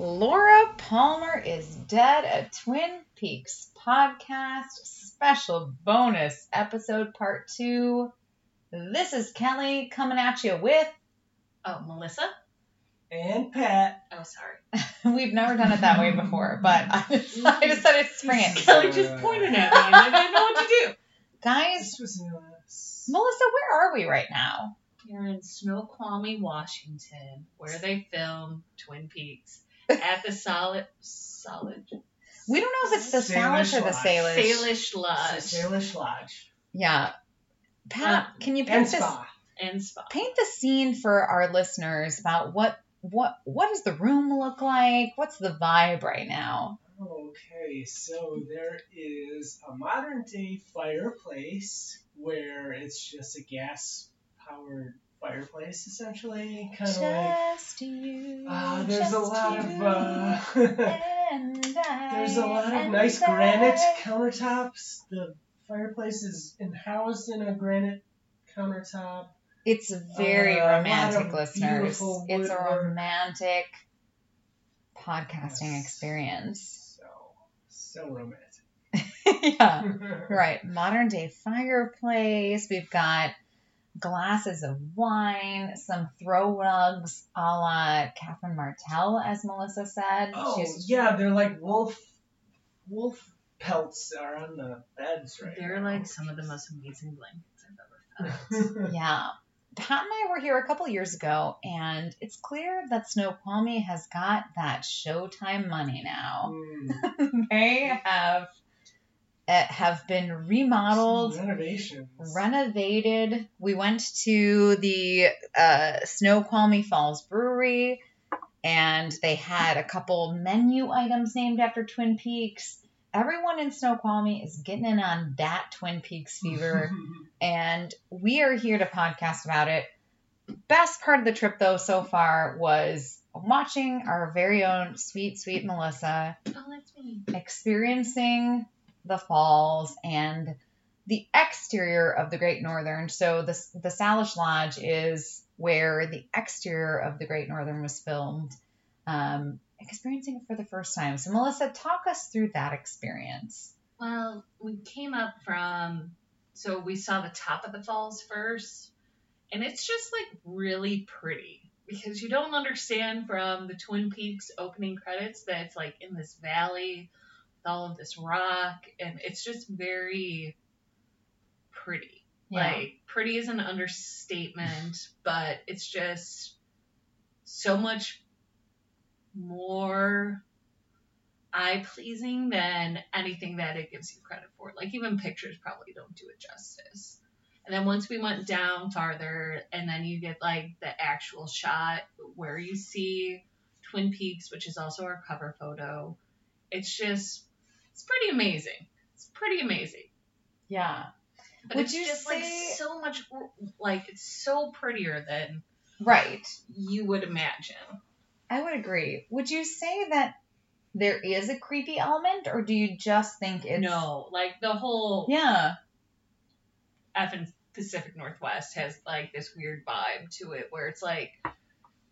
Laura Palmer is Dead, a Twin Peaks podcast special bonus episode part two. This is Kelly coming at you with. Oh, Melissa? And Pat. Oh, sorry. We've never done it that way before, but I, just, mm-hmm. I decided to spring it. Kelly just pointed at me and I didn't know what to do. Guys, This was. Melissa, where are we right now? You're in Snoqualmie, Washington, where they film Twin Peaks at the Solid Solid We don't know if it's the Salish Salish or the Lodge. Salish. Salish Lodge Salish Lodge. Yeah. Pat, Um, can you And paint this spa. and Spa. paint the scene for our listeners about what what what does the room look like? What's the vibe right now? Okay, so there is a modern day fireplace where it's just a gas powered fireplace essentially. Kind of like. Just you. Uh, there's a lot of uh, and there's a lot of nice I. granite countertops. The fireplace is in, housed in a granite countertop. It's very Uh, romantic, listeners. It's a romantic podcasting Yes. experience. So so romantic. yeah. Right. Modern day fireplace. We've got glasses of wine, some throw rugs a la Catherine Martell, as Melissa said. Oh She's- yeah, they're like wolf wolf pelts are on the beds right They're now. like some of the most amazing blankets I've ever found. Yeah. Pat and I were here a couple years ago, and it's clear that Snoqualmie has got that Showtime money now. Mm, they have have been remodeled, renovated. We went to the uh, Snoqualmie Falls Brewery, and they had a couple menu items named after Twin Peaks. Everyone in Snoqualmie is getting in on that Twin Peaks fever, and we are here to podcast about it. Best part of the trip, though, so far was watching our very own sweet, sweet Melissa Oh, that's me. experiencing the falls and the exterior of the Great Northern. So the the Salish Lodge is where the exterior of the Great Northern was filmed. Um, experiencing it for the first time. So Melissa, talk us through that experience. Well, we came up from, so we saw the top of the falls first, and it's just like really pretty because you don't understand from the Twin Peaks opening credits that it's like in this valley all of this rock, and it's just very pretty. Like, pretty is an understatement, but it's just so much more eye pleasing than anything that it gives you credit for. Like, even pictures probably don't do it justice. And then once we went down farther, and then you get like the actual shot where you see Twin Peaks, which is also our cover photo, it's just, it's pretty amazing. It's pretty amazing. yeah. But Would it's you just say- like so much like it's so prettier than Right. you would imagine. I would agree. Would you say that there is a creepy element, or do you just think it's no, like the whole Yeah. effing Pacific Northwest has like this weird vibe to it where it's like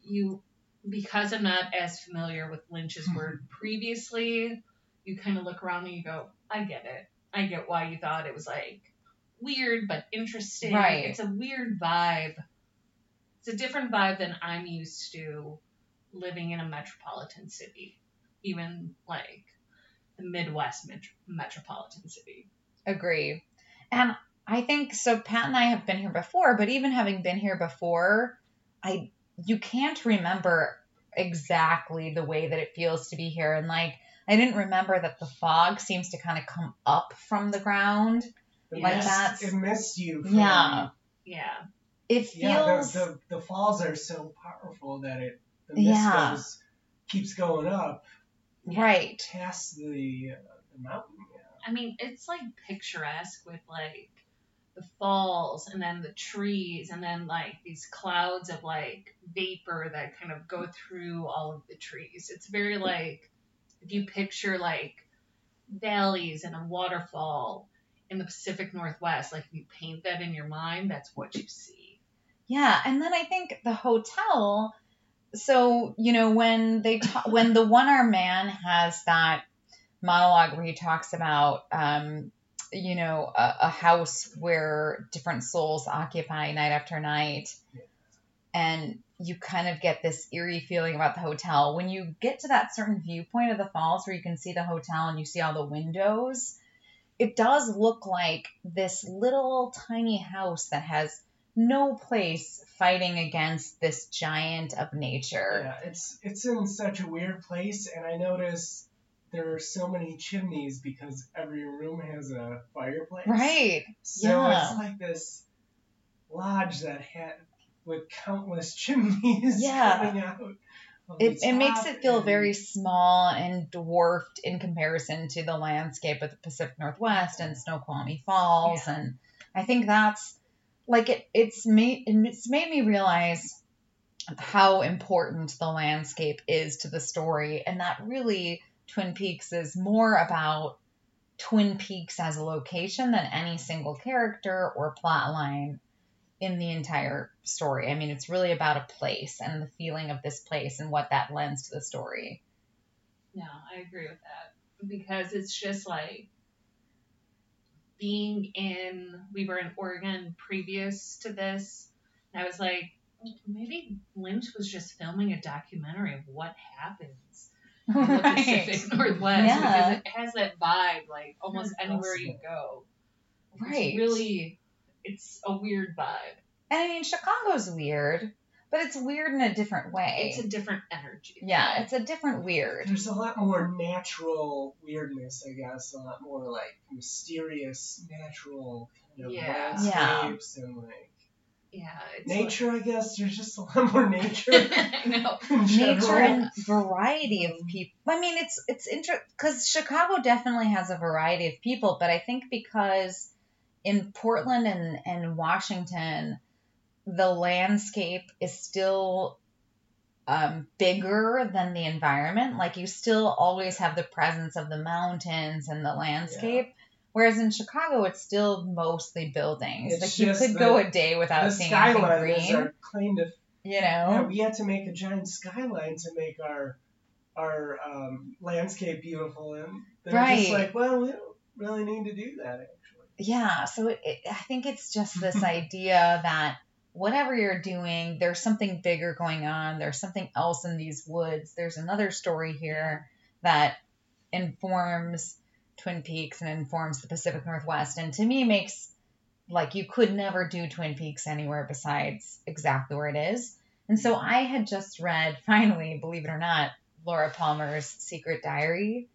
you because I'm not as familiar with Lynch's work previously, you kind of look around and you go, I get it. I get why you thought it was like weird but interesting. Right. It's a weird vibe. It's a different vibe than I'm used to living in a metropolitan city, even like the Midwest met- metropolitan city. Agree. And I think so Pat and I have been here before, but even having been here before, I you can't remember exactly the way that it feels to be here and like I didn't remember that the fog seems to kind of come up from the ground. It Like missed- it missed you. From, Yeah. Yeah. It Yeah, feels the, the, the falls are so powerful that it the mist Yeah. goes, keeps going up right. past the, uh, the mountain. Yeah. I mean, it's like picturesque with like the falls and then the trees and then like these clouds of like vapor that kind of go through all of the trees. It's very like if you picture like valleys and a waterfall in the Pacific Northwest, like if you paint that in your mind, that's what you see. Yeah, and then I think the hotel so you know when they ta- when the one arm man has that monologue where he talks about um, you know a, a house where different souls occupy night after night and you kind of get this eerie feeling about the hotel when you get to that certain viewpoint of the falls where you can see the hotel and you see all the windows it does look like this little tiny house that has no place fighting against this giant of nature Yeah, it's it's in such a weird place, and I notice there are so many chimneys because every room has a fireplace. right So Yeah. it's like this lodge that had with countless chimneys Yeah. coming out. it, it makes it feel and- very small and dwarfed in comparison to the landscape of the Pacific Northwest and Snoqualmie Falls and I think that's like it it's made it's made me realize how important the landscape is to the story and that really Twin Peaks is more about Twin Peaks as a location than any single character or plot line in the entire story. I mean, it's really about a place and the feeling of this place and what that lends to the story. No, I agree with that because it's just like being in. We were in Oregon previous to this, and I was like, maybe Lynch was just filming a documentary of what happens in the Pacific Northwest Yeah. because it has that vibe, like almost anywhere you go. Right. It's really, it's a weird vibe. And I mean, Chicago's weird, but it's weird in a different way. It's a different energy. yeah, it's a different weird. There's a lot more natural weirdness, I guess. A lot more like mysterious, natural kind of Yeah. landscapes and like Yeah, it's nature. I guess there's just a lot more nature. Like, I know. Nature and variety of people. I mean, it's it's interesting because Chicago definitely has a variety of people, but I think because in Portland and and Washington, the landscape is still um, bigger than the environment. Like you still always have the presence of the mountains and the landscape. Whereas in Chicago, it's still mostly buildings. It's like you could the- go a day without the seeing anything is green. our claim to you know, Yeah, we had to make a giant skyline to make our our um, landscape beautiful, and they're Right. just like, well, we don't really need to do that. Yeah so it, it, i think it's just this idea that whatever you're doing there's something bigger going on there's something else in these woods there's another story here that informs twin peaks and informs the pacific northwest and to me makes like you could never do twin peaks anywhere besides exactly where it is. And so mm-hmm. i had just read finally believe it or not laura palmer's secret diary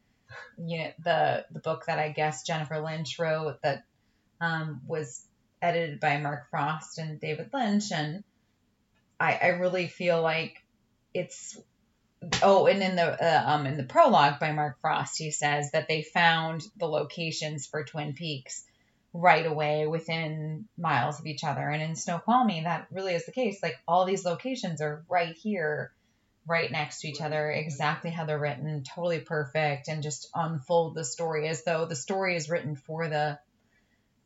you know the the book that I guess Jennifer Lynch wrote that um, was edited by Mark Frost and David Lynch, and I I really feel like it's oh, and in the uh, um in the prologue by Mark Frost, he says that they found the locations for Twin Peaks right away within miles of each other, and in Snoqualmie that really is the case. Like all these locations are right here right next to each other, exactly how they're written, totally perfect, and just unfold the story as though the story is written for the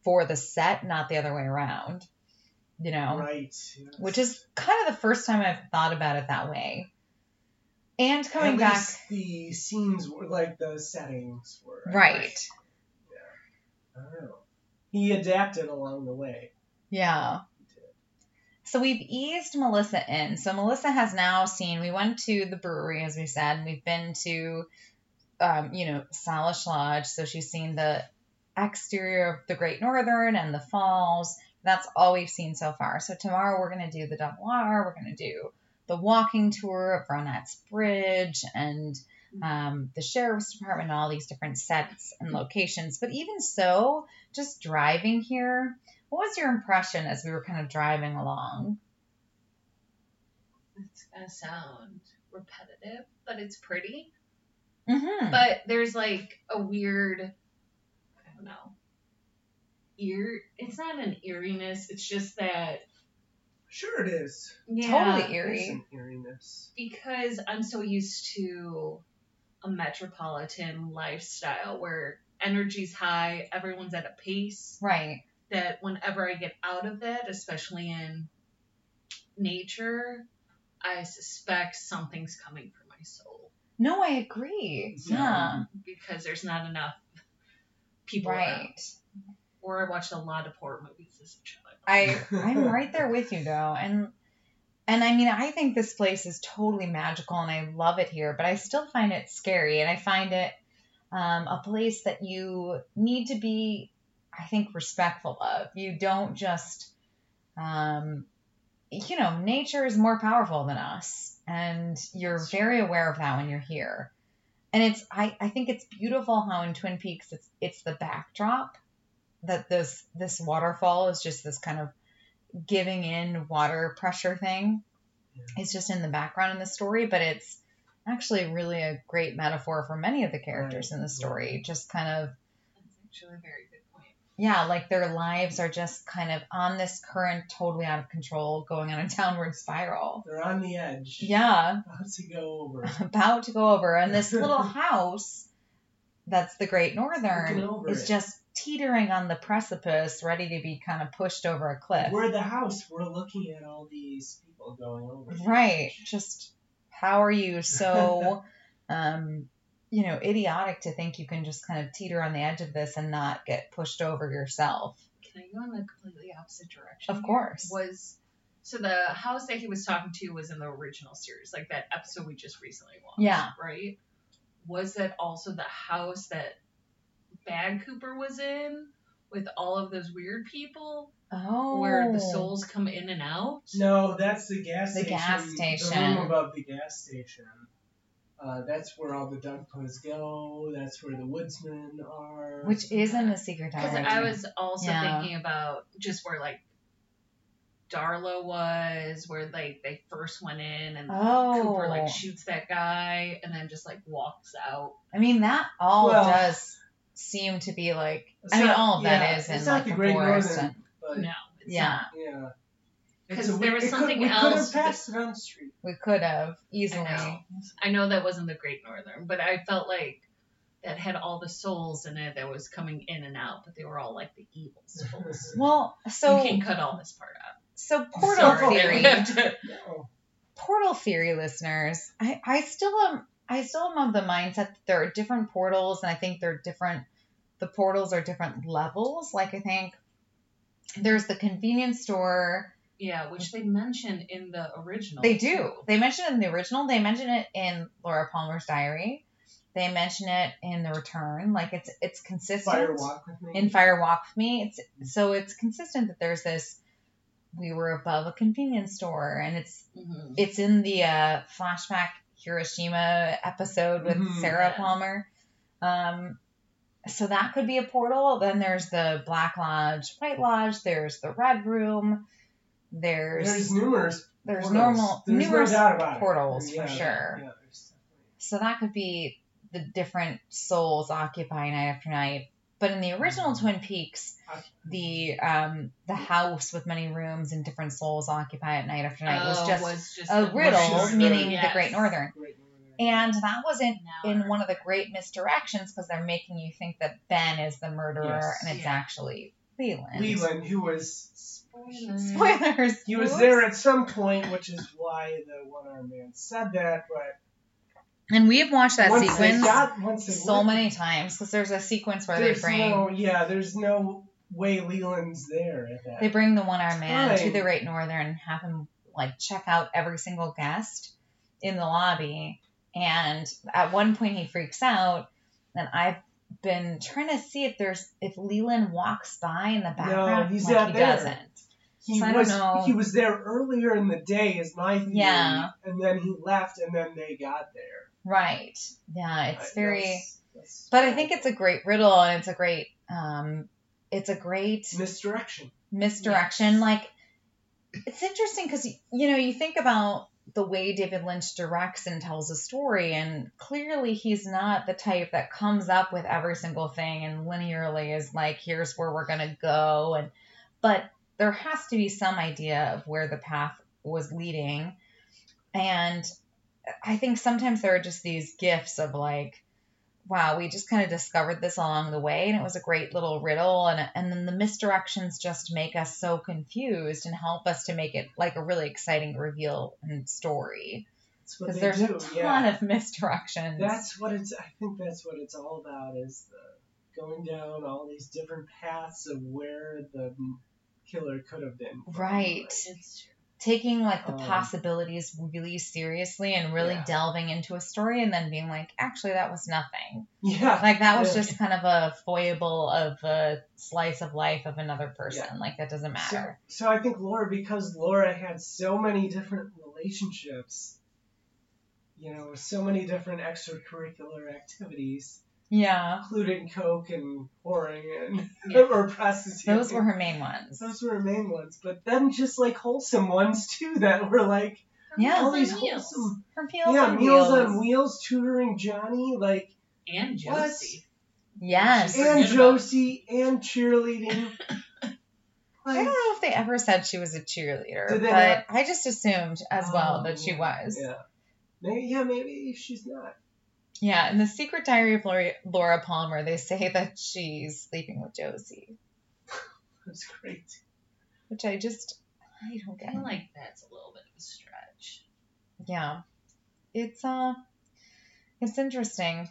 for the set, not the other way around. You know, Right. yes. which is kind of the first time I've thought about it that way. And coming At back, least the scenes were like the settings were right? guess. I don't know. He adapted along the way. Yeah. So we've eased Melissa in. So Melissa has now seen. We went to the brewery, as we said. And we've been to, um, you know, Salish Lodge. So she's seen the exterior of the Great Northern and the falls. That's all we've seen so far. So tomorrow we're gonna do the double R. We're gonna do the walking tour of Ronette's Bridge and um, the sheriff's department and all these different sets and locations. But even so, just driving here, what was your impression as we were kind of driving along? It's gonna sound repetitive, but it's pretty. Mm-hmm. But there's like a weird, don't know, ear. It's not an eeriness. It's just that. Sure, it is. Yeah, Totally eerie. Some eeriness. because I'm so used to a metropolitan lifestyle where energy's high, everyone's at a pace. Right. That whenever I get out of that, especially in nature, I suspect something's coming for my soul No, I agree. Yeah. Yeah. because there's not enough people around. Right. Or I watched a lot of horror movies as a child. I I'm right there with you though, and and I mean I think this place is totally magical and I love it here, but I still find it scary and I find it um, a place that you need to be, I think, respectful of. You don't just, um, you know, nature is more powerful than us, and you're very aware of that when you're here. And it's I, I think it's beautiful how in Twin Peaks it's it's the backdrop that this this waterfall is just this kind of giving in water pressure thing. Yeah. It's just in the background in the story, but it's actually really a great metaphor for many of the characters Right. in the story. Just kind of That's actually very good point. Yeah, like their lives are just kind of on this current, totally out of control, going on a downward spiral. They're on the edge. Yeah, About to go over. about to go over, and this little house that's the Great Northern is it. just teetering on the precipice, ready to be kind of pushed over a cliff. We're the house. We're looking at all these people going over. Right. Just how are you so um you know, idiotic to think you can just kind of teeter on the edge of this and not get pushed over yourself. Can I go in a completely opposite direction? Of course. Was so the house that he was talking to was in the original series, like that episode we just recently watched. Yeah. Right? Was that also the house that Bad Cooper was in with all of those weird people Oh. where the oh. souls come in and out? No, that's the gas The station. gas The room above the gas station. Uh, that's where all the Dugpas go. That's where the woodsmen are. Which is in the secret Because diary. I was also Yeah. thinking about just where like Darla was, where like they first went in and Oh. Cooper like shoots that guy and then just like walks out. I mean that all Well- does seem to be like It's I mean not- all of that yeah, is in it's like not the the Great forest Northern, and but No, it's Yeah. not. yeah. 'Cause It's a- there was it could- something we else could have that- passed it on the street. We could have easily. know. I know that wasn't the Great Northern, but I felt like that had all the souls in it that was coming in and out, but they were all like the evil souls. Well, so you can cut all this part out. so portal Sorry. theory. No. portal theory listeners, I, I still am I still am of the mindset that there are different portals and I think they're different the portals are different levels. Like I think there's the convenience store. Yeah, which they mentioned in the original. They do. too. They mention it in the original. They mention it in Laura Palmer's diary. They mention it in the return. Like it's it's consistent. Fire walk with me. in Fire Walk with Me. It's so it's consistent that there's this we were above a convenience store and it's Mhm. it's in the uh, flashback Hiroshima episode with Mhm. Sarah Yeah. Palmer. Um, so that could be a portal. Then there's the Black Lodge, White Lodge. There's the Red Room. There's There's numerous. there's portals. normal There's numerous no doubt about it. portals Yeah, for sure. Yeah, So that could be the different souls occupy night after night. But in the original Mhm. Twin Peaks, the um the house with many rooms and different souls occupy at night after night was Oh, just was just a riddle, Northern. Russian- meaning the Great Northern. Great Northern. And that wasn't Now in one of the great misdirections because they're making you think that Ben is the murderer Yes. and it's Yeah. actually Leland. Leland, who was Spoilers. He was there at some point, which is why the one armed man said that. But And we have watched that once sequence got, so went- many times because there's a sequence where they bring no, yeah, there's no way Leland's there at that. they bring the one armed man to the Great Northern and have him like check out every single guest in the lobby. And at one point he freaks out, and I've been trying to see if there's if Leland walks by in the background. he's like not he there. doesn't. He so was he was there earlier in the day, is my theory. Yeah. and then he left, and then they got there. Right. Yeah, it's very that's- that's but I think it's a great riddle and it's a great um it's a great misdirection. misdirection. Yes. Like it's interesting because you know you think about the way David Lynch directs and tells a story, and clearly he's not the type that comes up with every single thing and linearly is like, here's where we're gonna go, and but there has to be some idea of where the path was leading, and I think sometimes there are just these gifts of like wow, we just kind of discovered this along the way, and it was a great little riddle. And and then the misdirections just make us so confused and help us to make it like a really exciting reveal and story because there's do. a ton yeah. of misdirections. That's what it's. I think that's what it's all about is the going down all these different paths of where the killer could have been. Right. Taking like the Um, possibilities really seriously and really Yeah. delving into a story and then being like actually that was nothing Yeah. like that was Yeah. just kind of a foible of a slice of life of another person like that doesn't So, matter so I think Laura, because Laura had so many different relationships, you know, so many different extracurricular activities, yeah including coke and whoring and Yeah. or prostituting. those were her main ones Those were her main ones, but then just like wholesome ones too that were like Yeah. all these on Wheels. wholesome, her meals yeah, on meals wheels. on wheels, tutoring Johnny, like And What? Josie. yes Forget and about- Josie and cheerleading. I don't know if they ever said she was a cheerleader, but they not? I just assumed as well Oh, that she oh, was. Yeah, maybe yeah, maybe she's not. Yeah, in the Secret Diary of Laura, Laura Palmer, they say that she's sleeping with Josie, That's great. which I just I don't I get. feel like that's a little bit of a stretch. Yeah, it's uh, it's interesting.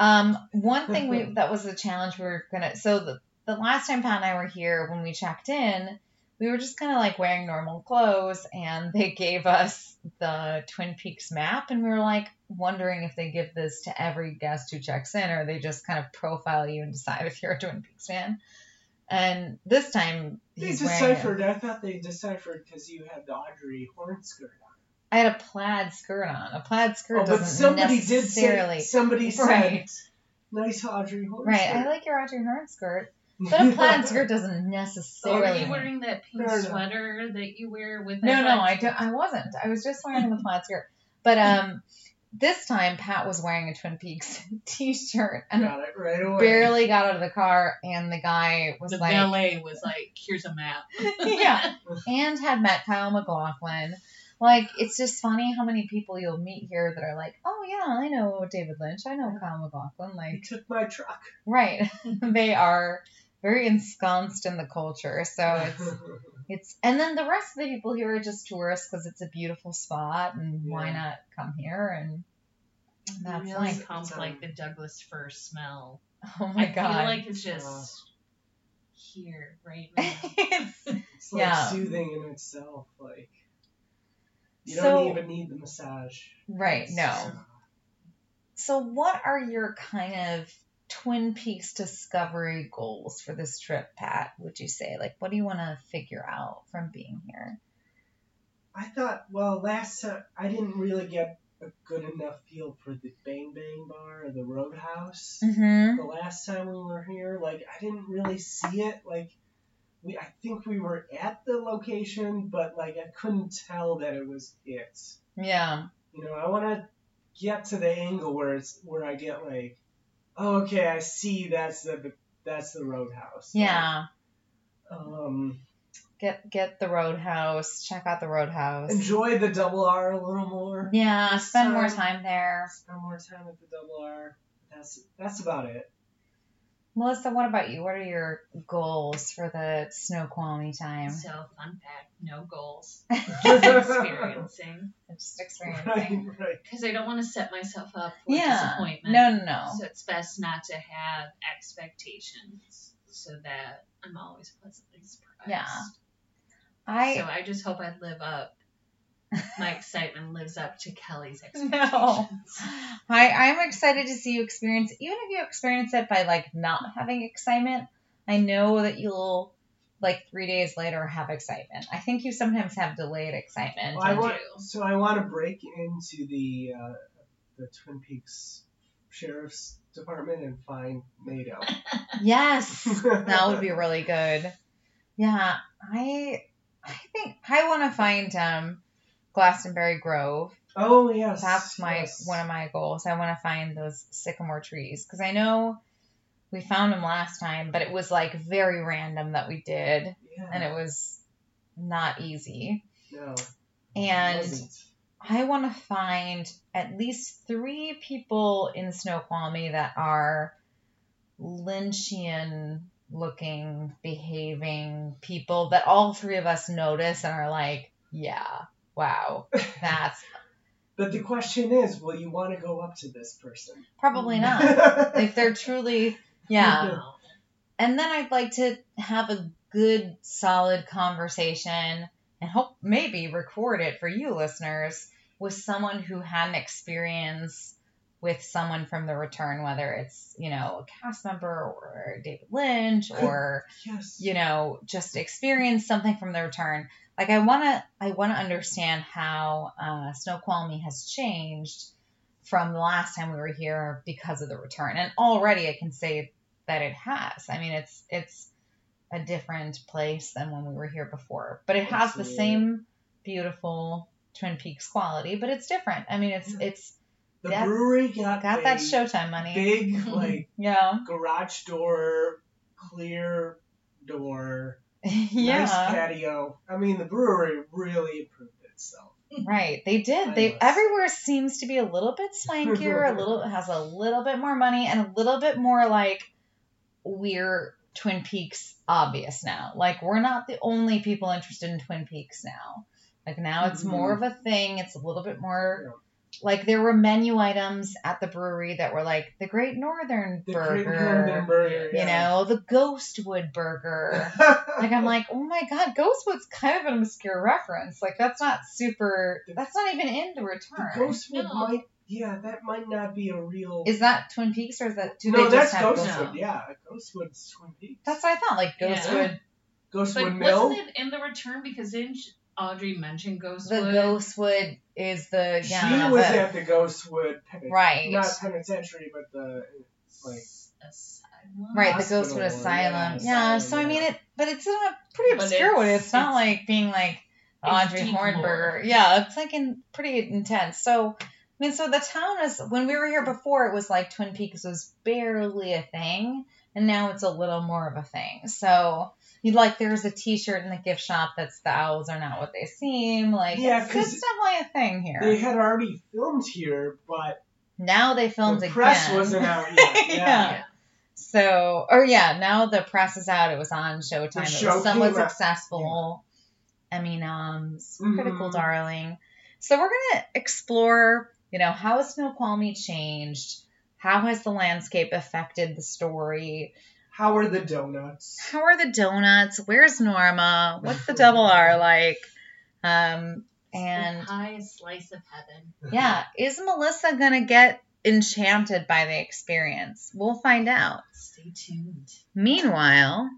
Um, one thing we that was a challenge we were gonna. So the the last time Pat and I were here when we checked in, we were just kind of like wearing normal clothes, and they gave us the Twin Peaks map, and we were like wondering if they give this to every guest who checks in, or they just kind of profile you and decide if you're a Twin Peaks fan. And this time They wearing. a- deciphered. I thought they deciphered because you had the Audrey Horne skirt on. I had a plaid skirt on. A plaid skirt Oh, but somebody did say somebody said Right. nice Audrey Horne Right, skirt. I like your Audrey Horne skirt, but a plaid skirt doesn't necessarily. Are necessarily. you wearing that pink Fair enough. sweater that you wear with no, no, I don't. I wasn't. I was just wearing the plaid skirt. But um, this time Pat was wearing a Twin Peaks T-shirt and Got it right away. barely got out of the car, and the guy was The like, valet was like, "Here's a map." yeah, and had met Kyle MacLachlan. Like, it's just funny how many people you'll meet here that are like, oh yeah, I know David Lynch, I know Kyle MacLachlan. Like, He Like, took my truck. right? they are very ensconced in the culture, so it's It's and then the rest of the people here are just tourists because it's a beautiful spot and why not come here and that's really like comes It's, um, like the Douglas fir smell. oh my I god. feel like it's just Uh, here right now. It's- It's like Yeah. soothing in itself. Like you So- don't even need the massage. right, It's- no. So what are your kind of Twin Peaks discovery goals for this trip, Pat, would you say? Like what do you want to figure out from being here? I thought, well, last time I didn't really get a good enough feel for the Bang Bang Bar or the Roadhouse. Mm-hmm. The last time we were here, like I didn't really see it. Like we, I think we were at the location, but like I couldn't tell that it was it. Yeah. You know, I want to get to the angle where it's where I get like, okay, I see that's the that's the Roadhouse. Yeah. Um, Get get the Roadhouse. Check out the Roadhouse. enjoy the double R a little more. Yeah, spend more time there. Spend more time at the double R. That's that's about it. Melissa, what about you? What are your goals for the Snoqualmie time? So fun fact, no goals, just experiencing. Just experiencing. Right, right. Because I don't want to set myself up for Yeah. disappointment. No, no, no. So it's best not to have expectations, so that I'm always pleasantly surprised. Yeah. I, So I I just hope I live up. My excitement lives up to Kelly's expectations. no. I I'm excited to see you experience even if you experience it by like not having excitement. I know that you'll like three days later have excitement. I think you sometimes have delayed excitement. Well, I want, so I want to break into the uh, the Twin Peaks Sheriff's Department and find Naido. yes. that would be really good. Yeah, I I think I want to find um Glastonbury Grove. Oh yes, That's my yes. one of my goals. I want to find those sycamore trees because I know we found them last time, but it was like very random that we did, Yeah. and it was not easy. no. And. I want to find at least three people in Snoqualmie that are Lynchian looking, behaving people that all three of us notice and are like, yeah, wow, that's But the question is, will you want to go up to this person? probably not. if they're truly, yeah. And then I'd like to have a good, solid conversation and hope maybe record it for you listeners with someone who had an experience with someone from the return, whether it's, you know, a cast member or David Lynch or, yes. you know, just experience something from the return. Like I wanna I wanna understand how uh Snoqualmie has changed from the last time we were here because of the return. And already I can say that it has. I mean, it's it's a different place than when we were here before, but it has the same beautiful Twin Peaks quality, but it's different. I mean, it's it's The That- brewery got got that Showtime money. big like yeah, garage door, clear door, nice patio. I mean, the brewery really improved itself. right. They did. I They everywhere seems to be a little bit swankier, a little has a little bit more money, and a little bit more like we're Twin Peaks obvious now. Like we're not the only people interested in Twin Peaks now. Like now it's Mhm. more of a thing. It's a little bit more like there were menu items at the brewery that were like the Great Northern The Burger, Great Northern Burger, you yeah. know, the Ghostwood Burger. like I'm like, oh my god, Ghostwood's kind of an obscure reference. Like that's not super. That's not even in the return. the return. Ghostwood No. might, yeah, that might not be a real. Is that Twin Peaks or is that do no, they that's just have Ghostwood. No. Yeah, Ghostwood's Twin Peaks. That's what I thought. Like Yeah. Ghostwood, Ghostwood But Mill. wasn't it in the return because didn't Audrey mentioned Ghostwood? the Ghostwood? Ghostwood is the yeah. she was the- at the Ghostwood, pen- Right. Not penitentiary, but the like. Asylum? Right, the Ghostwood yeah, Asylum. Yeah, asylum, so I mean it, but it's in a pretty But obscure way. it's- It's not it's- like being like it's Audrey deep Hornberger. lore. Yeah, it's like in pretty intense. So I mean, so the town is when we were here before, it was like Twin Peaks was barely a thing, and now it's a little more of a thing. So you like there's a T-shirt in the gift shop that's the owls are not what they seem. Like Yeah, it's, it's definitely a thing here. They had already filmed here, but now they filmed the again. press wasn't out yet. Yeah. Yeah. So, or yeah, now the press is out. It was on Showtime. The it show was somewhat successful. Emmy noms, Mhm. critical darling. So we're gonna explore, you know, how has Snoqualmie changed? How has the landscape affected the story? How are the donuts? How are the donuts? Where's Norma? What's the double R like? Um, and the pie slice of heaven. yeah, is Melissa gonna get enchanted by the experience? We'll find out. Stay tuned. Meanwhile,